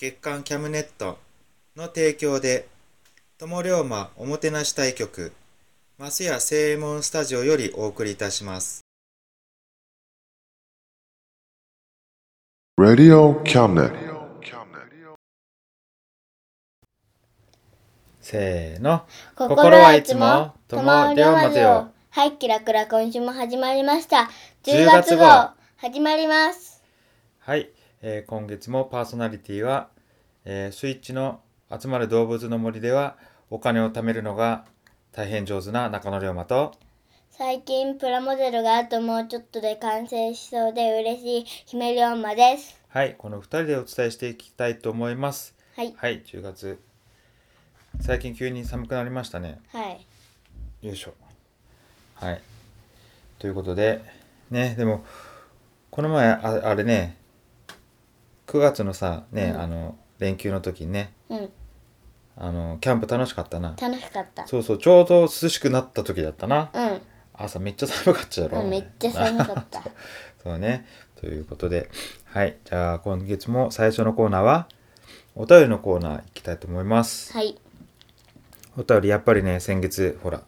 月刊キャムネットの提供で友龍馬おもてなし対局マスヤ正右衛門スタジオよりお送りいたします Radio. せーの。心はいつも、友龍馬ぜよ。はい、キラクラ今週も始まりました。10 10月号月号、始まります。はい、えー今月もパーソナリティは、えースイッチの集まる動物の森ではお金を貯めるのが大変上手な中野龍馬と、最近プラモデルがあともうちょっとで完成しそうで嬉しい姫龍馬です。はい、この2人でお伝えしていきたいと思います。はい。はい、10月。最近急に寒くなりましたね。はい。よいしょ。はい。ということで、ね、でも、この前、ああれね、9月のさ、ね、あの、連休の時にね、うん。あの、キャンプ楽しかったな。楽しかった。そうそう、ちょうど涼しくなった時だったな。うん。朝めっちゃ寒かったやろ。うん、めっちゃ寒かった。そうね。ということで、はい。じゃあ、今月も最初のコーナーは、お便りのコーナー行きたいと思います。はい。お便り、やっぱりね、先月、ほら、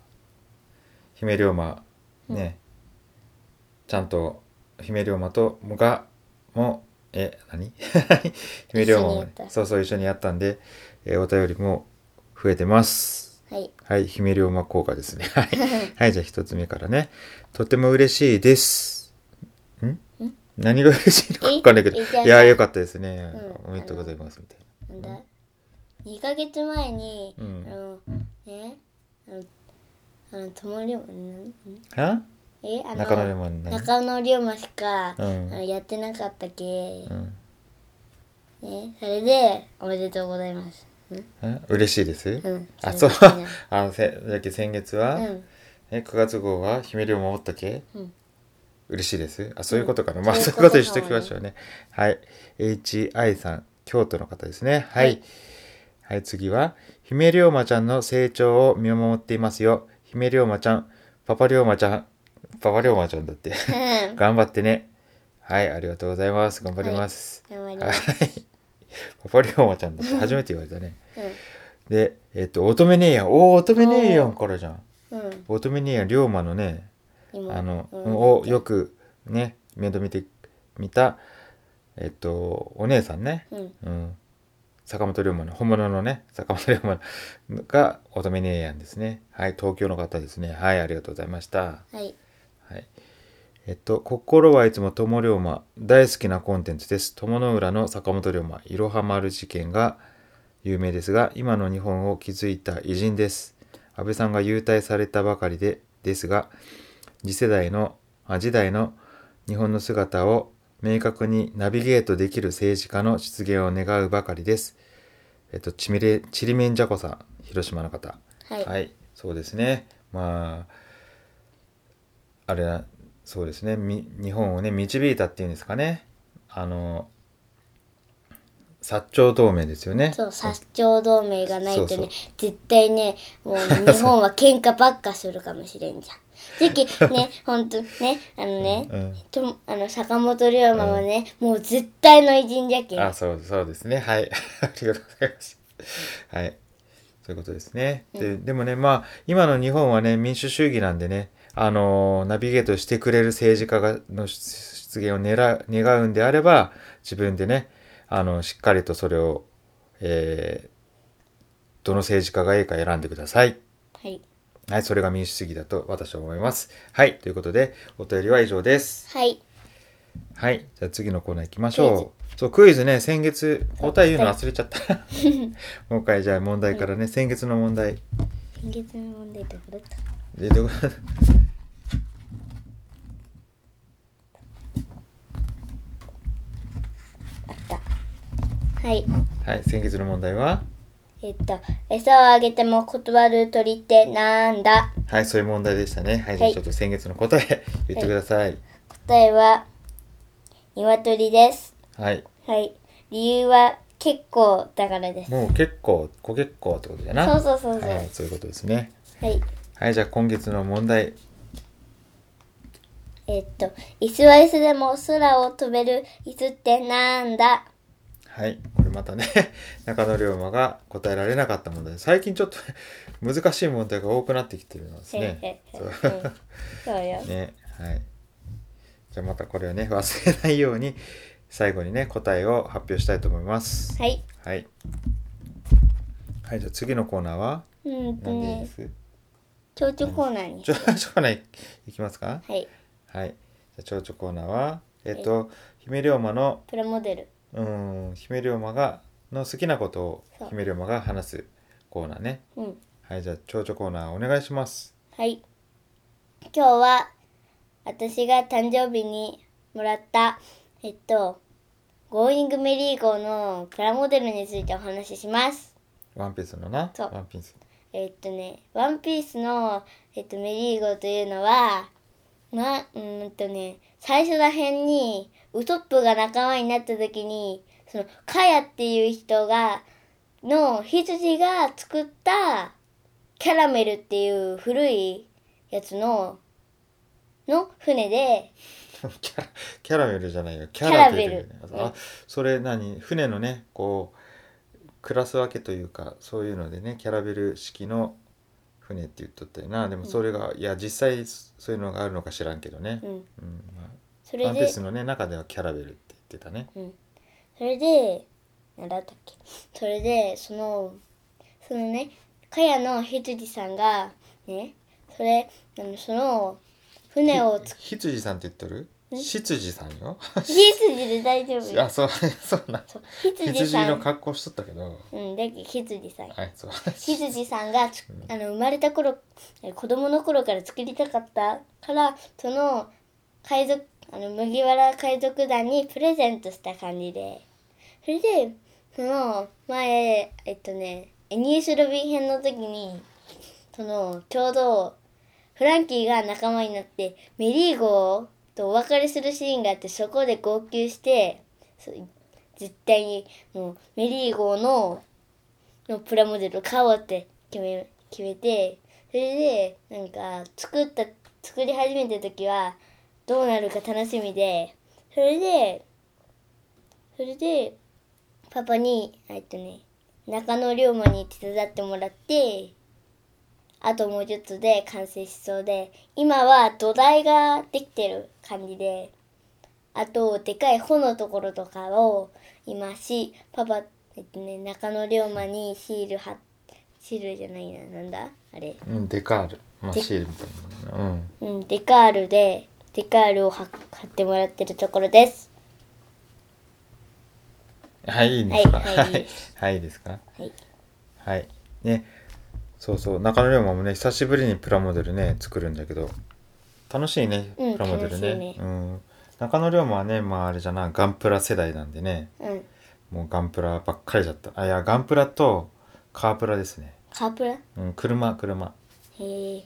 姫龍馬、ね、ちゃんと、姫龍馬と、もが、も、え、何？姫龍馬もそうそう、一緒にやったんで、えーお便りも増えてます。はい。はい、姫龍馬効果ですね。はい。はい、じゃあ一つ目からね。とても嬉しいです。ん？何が嬉しいのかわかんないけど。え？いや、よかったですね。うんおめでとうございます。みたいなんだ ?2 ヶ月前に、うんあの、ね、あの、あの、友龍馬、んな。は？えあの中野龍馬の何？中野龍馬しか、うんあのやってなかったけ、うん。ね、それでおめでとうございます。うんん嬉しいです？うんあ、そうそうですね。あの、せ、だっけ先月は、うんえ、9月号は姫龍馬おったっけ？うん嬉しいです？あ、そういうことかな。うんまあ、そそうういううことにしときましょうね。はい。HI さん、京都の方ですね。はい。はいはい、次は、姫龍馬ちゃんの成長を見守っていますよ。姫龍馬ちゃん、パパ龍馬ちゃん、パパ龍馬ちゃんだって。うん頑張ってね。はい、ありがとうございます。頑張ります。はいます。。パパ龍馬ちゃんだって初めて言われたね。うで、えっと、乙女姉やん。おー、乙女姉やんからじゃん。ん。うん。乙女姉やん、龍馬のね、今あの、うんをよくね、面倒見てみた、えっと、お姉さんね。うん。うん。坂本龍馬の、本物のね、坂本龍馬が乙女姉やんですね。はい、東京の方ですね。はい、ありがとうございました。はい。はい。えっと、心はいつも友龍馬、大好きなコンテンツです。友の浦の坂本龍馬、いろは丸事件が有名ですが、今の日本を築いた偉人です。安倍さんが優待されたばかりで、ですが、次世代の、あ時代の日本の姿を明確にナビゲートできる政治家の出現を願うばかりです。えっと、ちみれ、ちりめんじゃこさん、広島の方。はい。はい、そうですね。まあ、あれは、そうですね。み日本をね、導いたっていうんですかね。あの、薩長同盟ですよね。そう、薩長同盟がないとね、絶対ね、もう 日本は喧嘩ばっかするかもしれんじゃん。じきね、ほんとね、あのね、うんとあの坂本龍馬はね、もう絶対の偉人じゃけん。あ、そう、そうですね。はい。ありがとうございます。はい。そういうことですね。で、でもね、まあ、今の日本はね、民主主義なんでね、あのーナビゲートしてくれる政治家が、の出現を願うんであれば、自分でね、あの、しっかりとそれを、えー、どの政治家がいいか選んでください。はい。はい、それが民主主義だと私は思います。はい、ということで、お便りは以上です。はい。はい。じゃあ次のコーナー行きましょう。そう、クイズね、先月、答え言うの忘れちゃった。もう一回、じゃあ問題からね、先月の問題。先月の問題どこだったで、どこあった。はい。はい、先月の問題は？えっと、餌をあげても断る鳥ってなんだ？はい、そういう問題でしたね。はい、じゃはいあちょっと先月の答え 言ってください。答えは、鶏です。はい。はい。理由は結構だからです。もう結構、こ結構ってことだな。そうそうそうそう。はい、そういうことですね。はい。はい、じゃあ今月の問題。えっと、椅子は椅子でも空を飛べる椅子ってなんだ？はい、またね、中野龍馬が答えられなかった問題。最近ちょっと 難しい問題が多くなってきてるんですね。そううんそうよ。ね、はい。じゃあまたこれをね、忘れないように、最後にね、答えを発表したいと思います。はい。はい。はい、じゃあ次のコーナーは？うんとね、蝶々コーナーにち。ょ、ちょ、コーナーいきますか？はい。はい。じゃあ、蝶々コーナーは、えっと、姫龍馬の、プラモデル。うん、姫龍馬が、の好きなことをそう姫龍馬が話すコーナーね。うん。はい、じゃあ、蝶々コーナーお願いします。はい。今日は、私が誕生日にもらった、えっと、ゴーイングメリー号のプラモデルについてお話しします。ワンピースのな？そうワンピース。えっとね、ワンピースの、えっと、メリー号というのは、ま、うーんとね、最初らへんに、ウソップが仲間になった時に、その、カヤっていう人が、の羊が作った、キャラメルっていう古いやつの、の船で、キャラキャラメルじゃないよ。キャラベル。ね。あ、それ何？船のね、こう、クラス分けというか、そういうのでね、キャラベル式の船って言っとったよな。でもそれが、いや、実際そういうのがあるのか知らんけどね。うん、うんまあ、それでワンピース、のね、中ではキャラベルって言ってたね。うん。それで、なんだったっけ。それで、その、そのね、かやの羊さんが、ね、それ、あのその、船をつ、ひ羊さんって言っとる？執事さんよ。羊で大丈夫よあ、。そう、そうなん。そう羊羊さん。の格好しとったけど。うん、だけど羊さん。はい、そう。羊さんがつあの生まれた頃え子供の頃から作りたかったからその海賊あの麦わら海賊団にプレゼントした感じでそれでその前えっとねエニエス・ロビン編の時にそのちょうどフランキーが仲間になってメリーゴーとお別れするシーンがあってそこで号泣して絶対にもうメリーゴーののプラモデルを買おうって決め決めてそれでなんか作った作り始めた時はどうなるか楽しみでそれでそれでパパにえっとね中野龍馬に手伝ってもらってあともうちょっとで完成しそうで今は土台ができてる感じであとでかい穂のところとかを今しパパえっとね中野龍馬にシール貼っシールじゃないななんだ？あれうん、デカール。まあ、でシールみたいな。うん。うんデカールでデカールを貼貼ってもらってるところですはい、いいんですか？はいはい はい、いいですか？はいはい。ね。そうそう、中野龍馬もね、久しぶりにプラモデルね、作るんだけど、楽しいね、うんプラモデルね。楽しいねうん。中野龍馬はね、まああれじゃな、ガンプラ世代なんでね、うんもうガンプラばっかりだった。あ、いや、ガンプラとカープラですね。カープラ？うん、車、車。へえ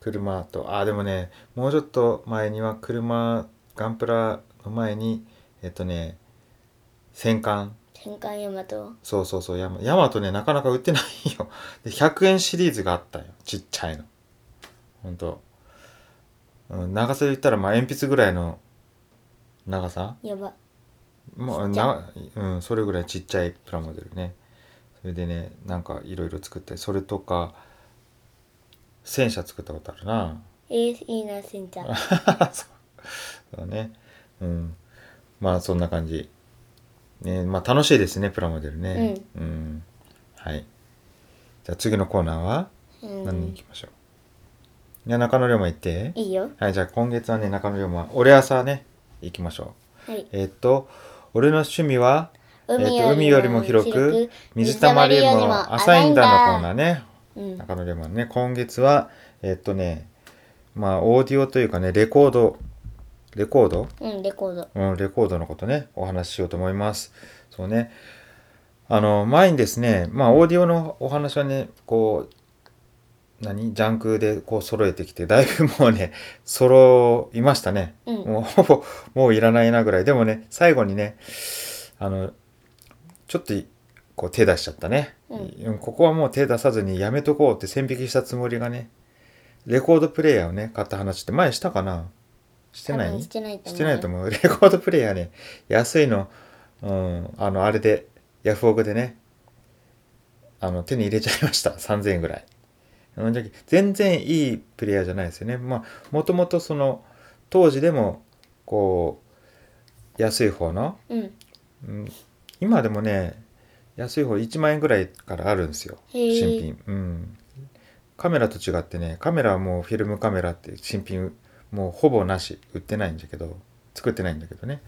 車と、あ、でもね、もうちょっと前には車、ガンプラの前に、えっとね、戦艦、戦艦ヤマトそうそうそうヤマヤマトねなかなか売ってないよ。で100円シリーズがあったよちっちゃいの。ほんと、うん、長さで言ったらまあ鉛筆ぐらいの長さ？やば。もうちっちゃなうんそれぐらいちっちゃいプラモデルね。それでねなんかいろいろ作ってそれとか戦車作ったことあるな。えー、いいなしんちゃんそうだね。うん。まあそんな感じねまあ楽しいですねプラモデルね。うん、はい。じゃあ次のコーナーは？うん。何に行きましょう、じゃあ中野龍馬行って？いいよ。はいじゃあ今月はね中野龍馬俺朝ね行きましょう。はい。えっと俺の趣味は？えっ海と海よりも広く水たまりよりも浅いんだのコーナーね。うん。中野龍馬のね今月はえっとねまあオーディオというかねレコードレコード？うんレコードうん、レコードのことね、お話ししようと思います。そうね。あの、前にですね、まあ、オーディオのお話はね、こう、何？ジャンクでこう揃えてきて、だいぶもうね、揃いましたね。うんもうほぼ、もういらないなぐらい。でもね、最後にね、あの、ちょっとこう手出しちゃったね。うんここはもう手出さずにやめとこうって線引きしたつもりがね、レコードプレイヤーをね、買った話って前したかなしてない？してないと思うしてないと思う。レコードプレイヤーね、安いの、うん、あの、あれで、ヤフオクでね、あの、手に入れちゃいました。3000円ぐらい。全然いいプレイヤーじゃないですよね。まあ、もともとその、当時でも、こう、安い方の、うんうん、今でもね、安い方1万円ぐらいからあるんですよ。新品。うん。カメラと違ってね、カメラはもうフィルムカメラって新品もうほぼなし売ってないんだけど作ってないんだけどね。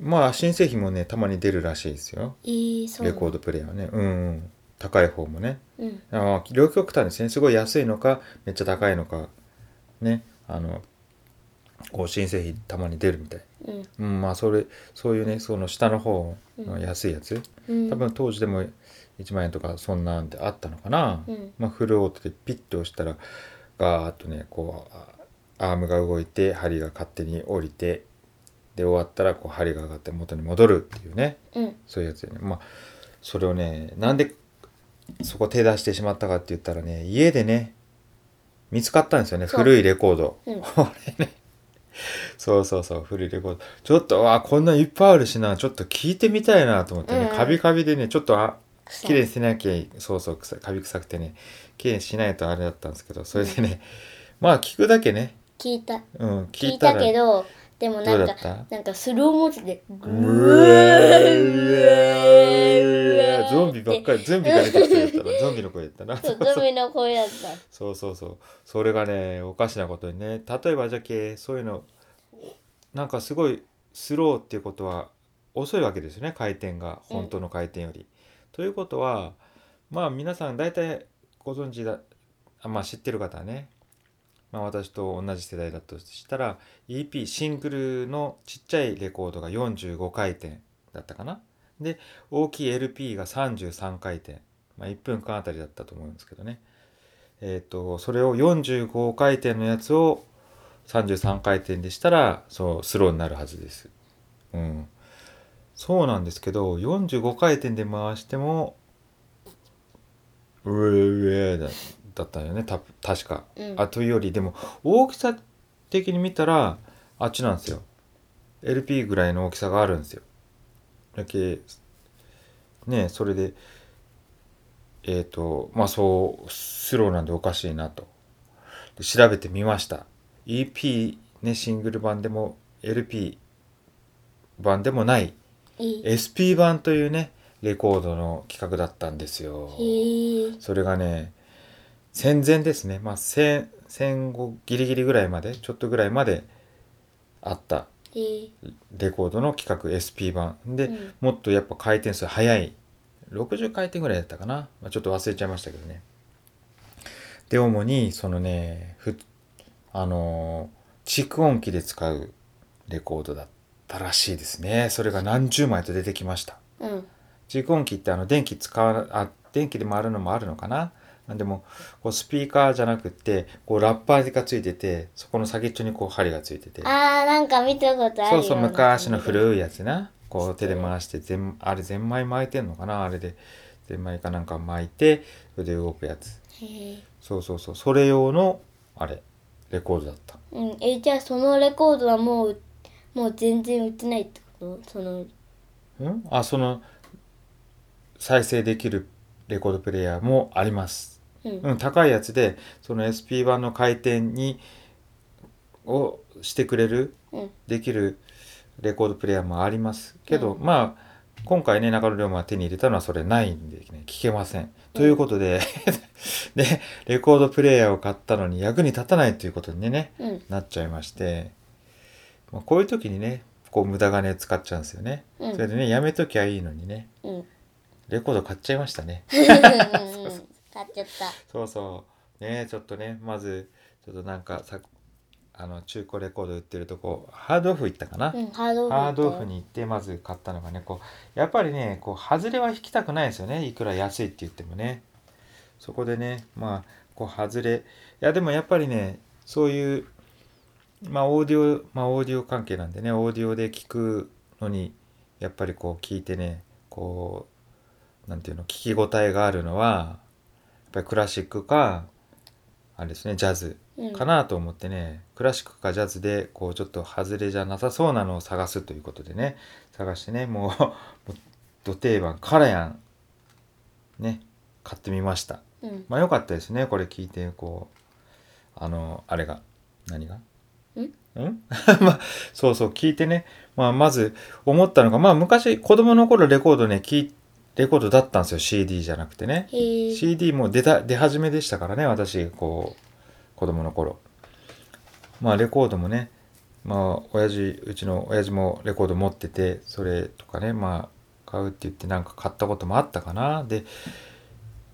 まあ新製品もねたまに出るらしいですよ。えー、そうレコードプレイヤーね。うん、うん、高い方もね。うん。あ両極端ですねすごい安いのかめっちゃ高いのかね。あのこう新製品たまに出るみたい。うん。うんまあそれそういうねその下の方の安いやつ、うん。多分当時でも1万円とかそんなんであったのかな、うん。まあ、フルオートでピッと押したらガーッとねこうあアームが動いて針が勝手に降りてで終わったらこう針が上がって元に戻るっていうね。うん。そういうやつでね。まあそれをねなんでそこ手出してしまったかって言ったらね家でね見つかったんですよね。古いレコード、うん。そうそうそう古いレコード。ちょっとあこんなんいっぱいあるしな。ちょっと聞いてみたいなと思ってね、うん。カビカビでねちょっとあ綺麗にしなきゃいそうそうカビ臭くてね。綺麗にしないとあれだったんですけど。それでね、まあ聞くだけね、聞いた。うん、聞聞いたけどでもどなんかなんかスローモーションでゾンビばっかりゾンビが出てきてるったら ゾンビの声やったな。そうゾンビの声だった。そうそうそう。それがねおかしなことにね。例えばじゃけそういうのなんかすごいスローっていうことは遅いわけですよね。回転が。うん。本当の回転より。ということはまあ皆さん大体ご存知だあまあ知ってる方はね、まあ、私と同じ世代だとしたら EP シングルのちっちゃいレコードが45回転だったかな。で大きい LP が33回転、まあ、1分間あたりだったと思うんですけどね。えっ、と、それを45回転のやつを33回転でしたら、そう、スローになるはずです。うん。そうなんですけど、45回転で回しても、うえうえだだったよね、た確か。うんあ、というより、でも、大きさ的に見たら、あっちなんですよ。LP ぐらいの大きさがあるんですよ。だけ、ねそれで、えっ、と、まあそう、スローなんでおかしいなと。で調べてみました。EP ね、シングル版でも LP 版でもないいい SP 版というね、レコードの企画だったんですよ。それがね、戦前ですね。まあ戦、戦後ギリギリぐらいまで、ちょっとぐらいまであったレコードの企画 SP 版。で、うんもっとやっぱ回転数速い。60回転ぐらいだったかな。まあ、ちょっと忘れちゃいましたけどね。で、主に、そのね、ふ、あのー蓄音機で使うレコードだったらしいですね。それが何十枚と出てきました。うん蓄音機ってあの電気使わあ電気で回るのもあるのかなでもこうスピーカーじゃなくってこうラッパーがついててそこの先っちょにこう針がついてて。あーなんか見たことあるよそうそう昔の古いやつな。こう手で回してゼンあれゼンマイ巻いてんのかな？あれで。ゼンマイかなんか巻いてそれで動くやつ。へえそうそうそう。それ用のあれ。レコードだった。うん。えじゃあそのレコードはもうもう全然売ってないってこと？そのうん？あその再生できるレコードプレイヤーもありますうん。うん、高いやつでその SP 版の回転にをしてくれる、うん。できるレコードプレイヤーもありますけど、まあ今回ね中野龍馬が手に入れたのはそれないんで、ね、聞けません。ということで でレコードプレイヤーを買ったのに役に立たないということにねうん。なっちゃいまして、まあ、こういう時にねこう無駄金使っちゃうんですよね。うん。それでねやめときゃいいのにねうん。レコード買っちゃいましたね。うんうんう。ん買っちゃったそうそう。ねちょっとね、まず、ちょっとなんかさ、あの、中古レコード売ってるとこ、ハードオフ行ったかな？うんハードオフハードオフにに行って、まず買ったのがね、こう、やっぱりね、こう、外れは引きたくないですよね。いくら安いって言ってもね。そこでね、まあ、こう、外れ。いや、でもやっぱりね、そういう、まあ、オーディオ、まあ、オーディオ関係なんでね、オーディオで聞くのに、やっぱりこう、聞いてね、こう、なんていうの、聞き応えがあるのは、ぱりクラシックか、あれですね、ジャズうん。かなと思ってね、クラシックかジャズで、こう、ちょっと外れじゃなさそうなのを探すということでね、探してね、もう、もうド定番、カラヤン、ね、買ってみました。うん。まあ良かったですね、これ聞いて、こう、あの、あれが、何が？ん？ん？まあ、そうそう、聞いてね、まあ、まず思ったのが、まあ、昔、子供の頃レコードね、聞いレコードだったんですよ、CD じゃなくてね。CD も出た、出始めでしたからね、私、こう、子供の頃。まあ、レコードもね、まあ、親父、うちの親父もレコード持ってて、それとかね、まあ、買うって言ってなんか買ったこともあったかな。で、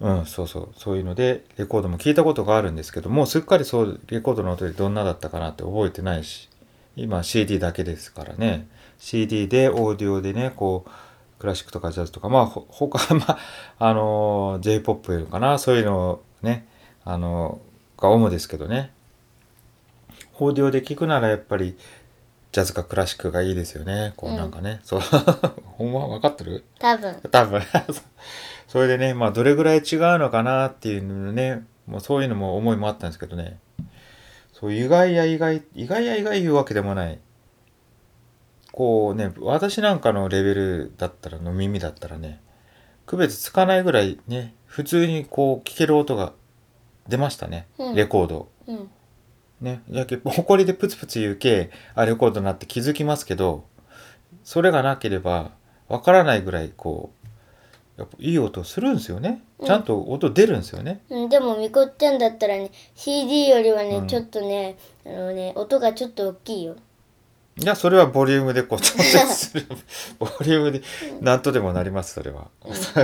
うん、そうそう、そういうので、レコードも聞いたことがあるんですけど、もうすっかりそう、レコードの音でどんなだったかなって覚えてないし、今 CD だけですからね、CD で、オーディオでね、こう、クラシックとかジャズとか、まあ、ほ他、まあ、あのー、J-POP かな、そういうのね、あのーが主ですけどね。オーディオで聞くならやっぱり、ジャズかクラシックがいいですよね。こうなんかね。そう。ほんま分かってる？多分多分 それでねまあどれぐらい違うのかなっていうのねもうそういうのも思いもあったんですけどねそう意外や意外意外や意外いうわけでもないこうね私なんかのレベルだったらの耳だったらね区別つかないぐらいね普通にこう聞ける音が出ましたね、うん。レコード。うん。ねやけ埃でプツプツ言うけあレコードになって気づきますけどそれがなければわからないぐらいこうやっぱいい音するんですよね。ちゃんと音出るんですよね、うん、でもみこっちゃんだったらね CD よりはね、うん。ちょっとねあのね音がちょっと大きいよいやそれはボリュームでこう調整する。ボリュームで何とでもなりますそれは、さ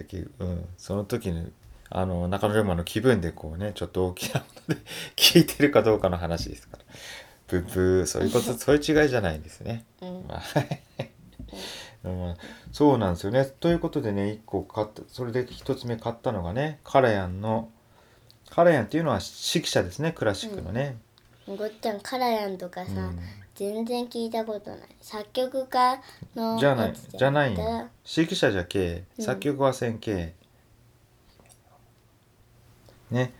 っき、うん、その時にあの中野龍馬の気分でこうねちょっと大きな音で聞いてるかどうかの話ですから。ブッブーそういうことそういう違いじゃないんですね。うん。まあうん。そうなんですよね。ということでね、1個買った、それで1つ目買ったのがね、カラヤンの、カラヤンっていうのは指揮者ですね、クラシックのね。みこっちゃんカラヤンとかさ、うん全然聞いたことない作曲家のじゃないじゃないよ。指揮者じゃけ、うん作曲はせんけ。ね、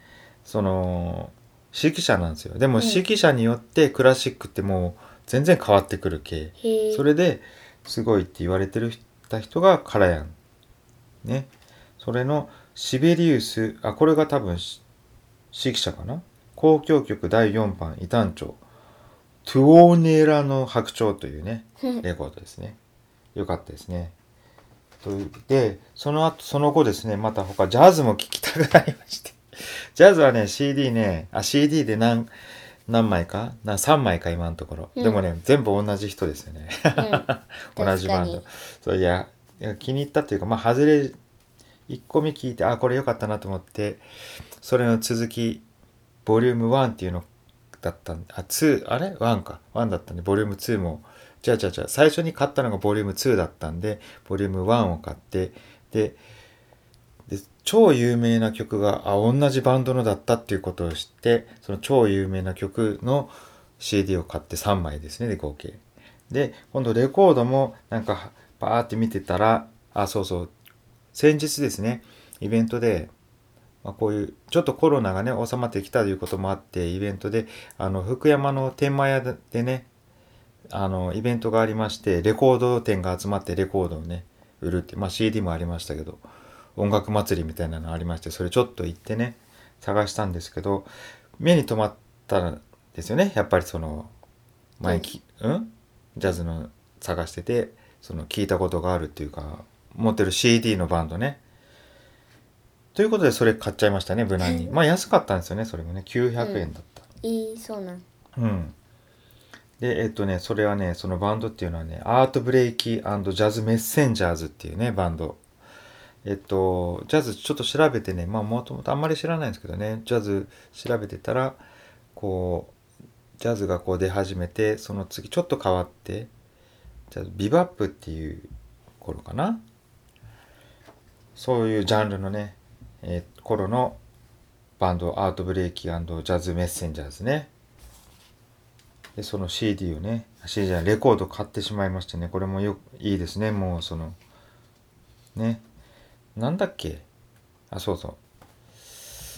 その、指揮者なんですよ。でもうん指揮者によってクラシックってもう全然変わってくるけ。へえそれですごいって言われてるた人がカラヤン。ね。それのシベリウス、あ、これが多分し指揮者かな？交響曲第4番異端調。トゥオーネラの白鳥というね、レコードですね。よかったですね。で、その後、その後ですね、また他ジャズも聴きたくなりまして。ジャズはね、CD ね、あ、CD で何、何枚かな ?3 枚か、今のところ。うんでもね、全部同じ人ですよね。うん 同じバンド。そういや、いや気に入ったというか、まあ、外れ、1個目聞いて、あ、これ良かったなと思って、それの続き、ボリューム1っていうのだったんで、あ、2、あれ ?1 か。1だったんで、ボリューム2も、じゃあじゃあじゃ、最初に買ったのがボリューム2だったんで、ボリューム1を買って、で、で超有名な曲が、あ、同じバンドのだったっていうことを知って、その超有名な曲の CD を買って3枚ですね、で合計。で今度レコードもなんかバーって見てたらあそうそう先日ですねイベントで、まあ、こういうちょっとコロナがね収まってきたということもあってイベントであの福山の天満屋でねあのイベントがありましてレコード店が集まってレコードをね売るって、まあ、CD もありましたけど音楽祭りみたいなのありましてそれちょっと行ってね探したんですけど目に留まったんですよねやっぱりその前き、うん？ジャズの探しててその聞いたことがあるっていうか持ってる CD のバンドねということでそれ買っちゃいましたね無難にまあ安かったんですよねそれもね900円だった、いいそうなんうん。で、えっとね、それはね、そのバンドっていうのはね、アートブレイキージャズメッセンジャーズっていうね、バンド。えっと、ジャズちょっと調べてね、まあもともとあんまり知らないんですけどね、ジャズ調べてたら、こう、ジャズがこう出始めて、その次ちょっと変わって、ジャズビバップっていう頃かな。そういうジャンルのね、えー頃のバンド、アートブレイキージャズメッセンジャーズね。でその CD をね CD じゃないレコード買ってしまいましてね。これもよいいですね。もうそのね。なんだっけ？あそうそう。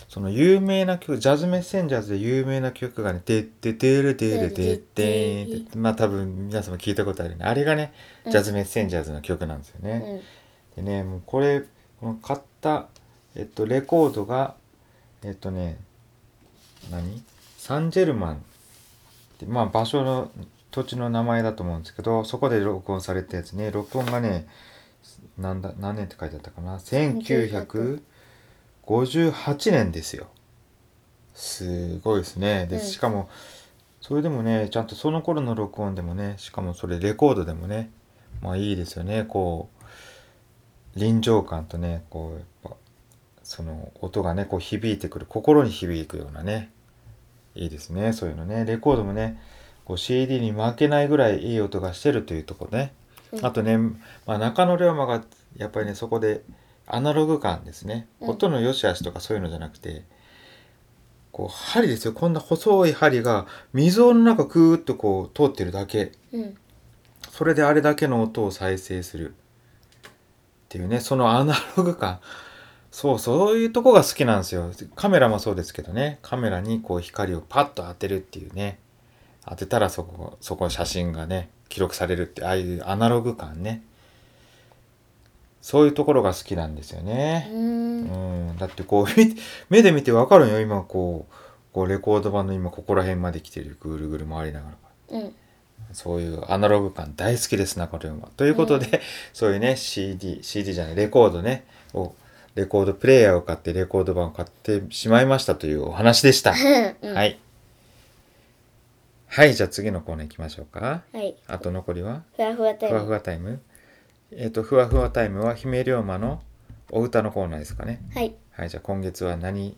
その有名な曲ジャズメッセンジャーズで有名な曲がね「てっててるてるてってん」ってまあ多分皆さんも聞いたことあるよね。あれがねジャズメッセンジャーズの曲なんですよね、うん。でねもうこれこの買ったえっとレコードがえっとね何？サンジェルマンってまあ場所の土地の名前だと思うんですけどそこで録音されたやつね。録音がねなんだ何年って書いてあったかな？1958年ですよ。すごいですね。でうん。しかもそれでもねちゃんとその頃の録音でもねしかもそれレコードでもねまあいいですよね。こう臨場感とねこうやっぱその音がねこう響いてくる心に響くようなね。いいですねそういうのね。レコードもねこう CD に負けないぐらいいい音がしてるというところね、うん。あとね、まあ、中野龍馬がやっぱりねそこでアナログ感ですね、うん。音の良し悪しとかそういうのじゃなくてこう針ですよ。こんな細い針が溝の中クーッとこう通ってるだけ。うん。それであれだけの音を再生するっていうねそのアナログ感そうそういうとこが好きなんですよ。カメラもそうですけどね。カメラにこう光をパッと当てるっていうね。当てたらそこそこ写真がね記録されるってああいうアナログ感ね。そういうところが好きなんですよね。ううん。んだってこう 目で見てわかるよ。今こうこうレコード版の今ここら辺まで来てる。ぐるぐる回りながら。うん。そういうアナログ感大好きですな、これは。ということで、そういうね、CD、CD じゃない、レコードね、を、レコードプレイヤーを買って、レコード版を買ってしまいましたというお話でした。うんはい。はい、じゃあ次のコーナー行きましょうか。はいあと残りは、ふわふわタイふわふムわタイム。えっ、と、ふわふわタイムは、姫龍馬のお歌のコーナーですかね。はいはい、じゃあ今月は何？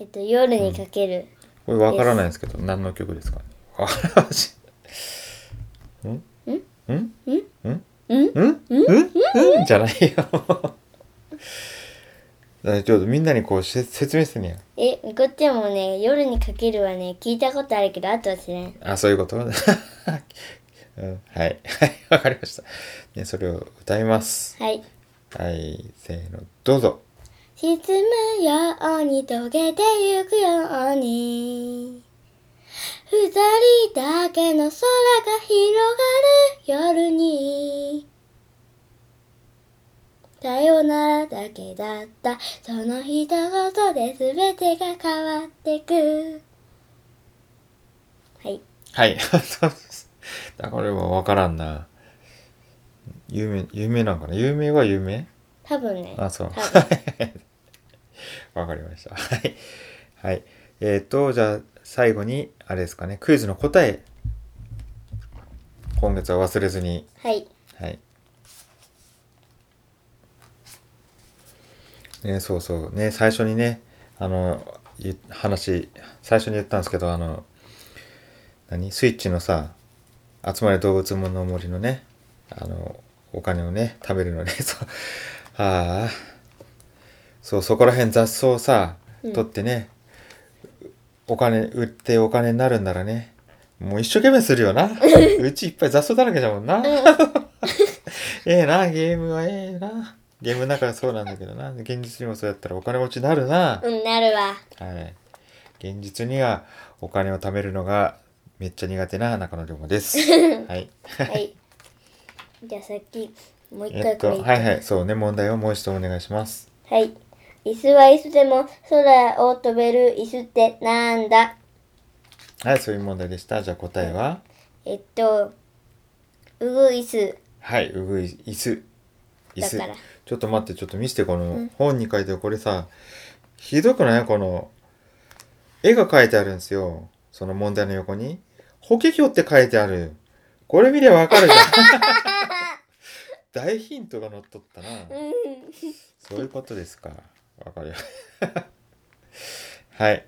えっと夜にかけるこれわからないですけど、何の曲ですかね。わからないし。ん？んんん？ん？うん？うん？うん？うん？じゃないよ。ちょっとみんなにこうし説明してねえこっちもね夜にかけるはね聞いたことあるけどあとは知らん。あ、そういうこと、うん、はい。はい、わかりました。ね、それを歌います。はい。はい、せーの、どうぞ。沈むように溶けてゆくように二人だけの空が広がる夜にさよならだけだったその一言で全てが変わってくはいはい、これは わからんな。有名、有名なんかな？有名は有名？多分ねあ、そう。わかりました。はい。はい。えっ、と、じゃあ、最後に、あれですかね、クイズの答え。今月は忘れずに。はいはい。ね、そうそう。ね、最初にね、あの、い話、最初に言ったんですけど、あの、何？スイッチのさ、集まれ動物の森のね、あの、お金をね、食べるのね、そう。ああ。そう、そこら辺雑草さ、うん取ってね、お金、売ってお金になるんならね、もう一生懸命するよな。うちいっぱい雑草だらけじゃもんな。ええな、ゲームはええな。ゲームの中でそうなんだけどな。現実にもそうやったらお金持ちになるな。うんなるわはい。現実にはお金を貯めるのがめっちゃ苦手な中野龍馬です。はい。はいじゃあさっきもう一えっと、回これ言ってはいはい。そうね、問題をもう一度お願いします。はい椅子は椅子でも空を飛べる椅子ってなんだ？はい、そういう問題でした。じゃあ答えは？えっとうぐ椅子はい、うぐい、椅子。椅子だから。ちょっと待って、ちょっと見せて、この本に書いてある、これさ、ひどくない？この、絵が書いてあるんですよ。その問題の横に。法華経って書いてある。これ見りゃわかるじゃん。大ヒントが載っとったな。うんそういうことですか。わかるよ。はい。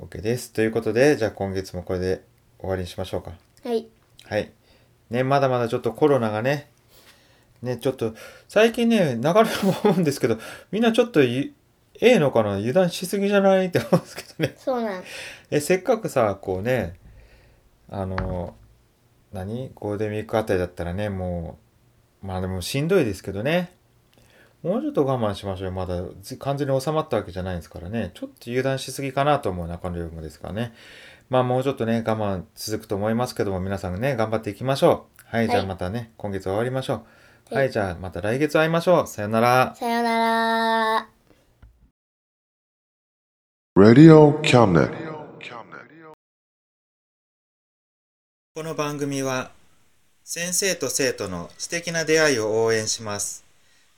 OK です。ということで、じゃあ今月もこれで終わりにしましょうか。はいはい。ね、まだまだちょっとコロナがね、ね、ちょっと、最近ね、流れも思うんですけど、みんなちょっとい、ええのかな？油断しすぎじゃない？って思うんですけどね。そうなんえ、せっかくさ、こうね、あの、何？ゴールデンウィークあたりだったらね、もう、まあでもしんどいですけどね。もうちょっと我慢しましょうよ。まだず完全に収まったわけじゃないですからね。ちょっと油断しすぎかなと思う中野龍馬ですからね。まあもうちょっとね、我慢続くと思いますけども、皆さんね、頑張っていきましょう。はい、じゃあまたね、今月終わりましょう。はい、じゃあまた来月会いましょう。さよなら。さよなら Radio Cabinet. この番組は先生と生徒の素敵な出会いを応援します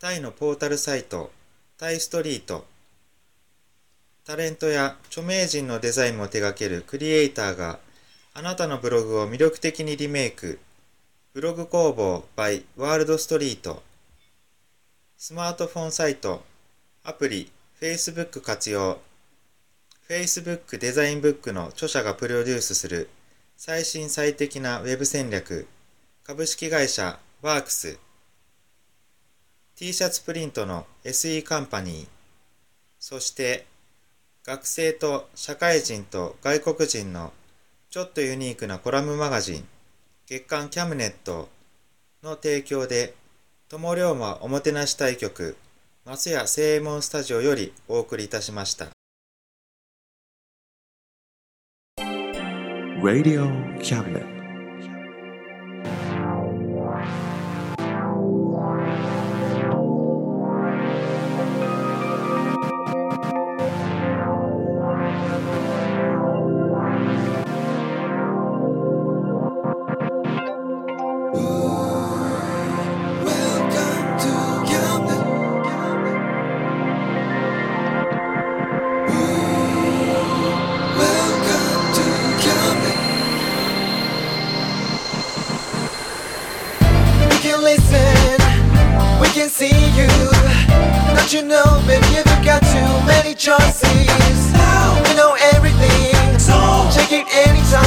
タイのポータルサイト、タイストリート。タレントや著名人のデザインも手掛けるクリエイターがあなたのブログを魅力的にリメイク。ブログ工房 by ワールドストリート。スマートフォンサイト、アプリ、Facebook 活用。Facebook デザインブックの著者がプロデュースする最新最適なウェブ戦略株式会社ワークス t シャツプリントの SE カンパニーそして学生と社会人と外国人のちょっとユニークなコラムマガジン月刊キャムネットの提供で友龍馬おもてなし対局松屋正右衛門スタジオよりお送りいたしました Radio Cabinet. Anytime.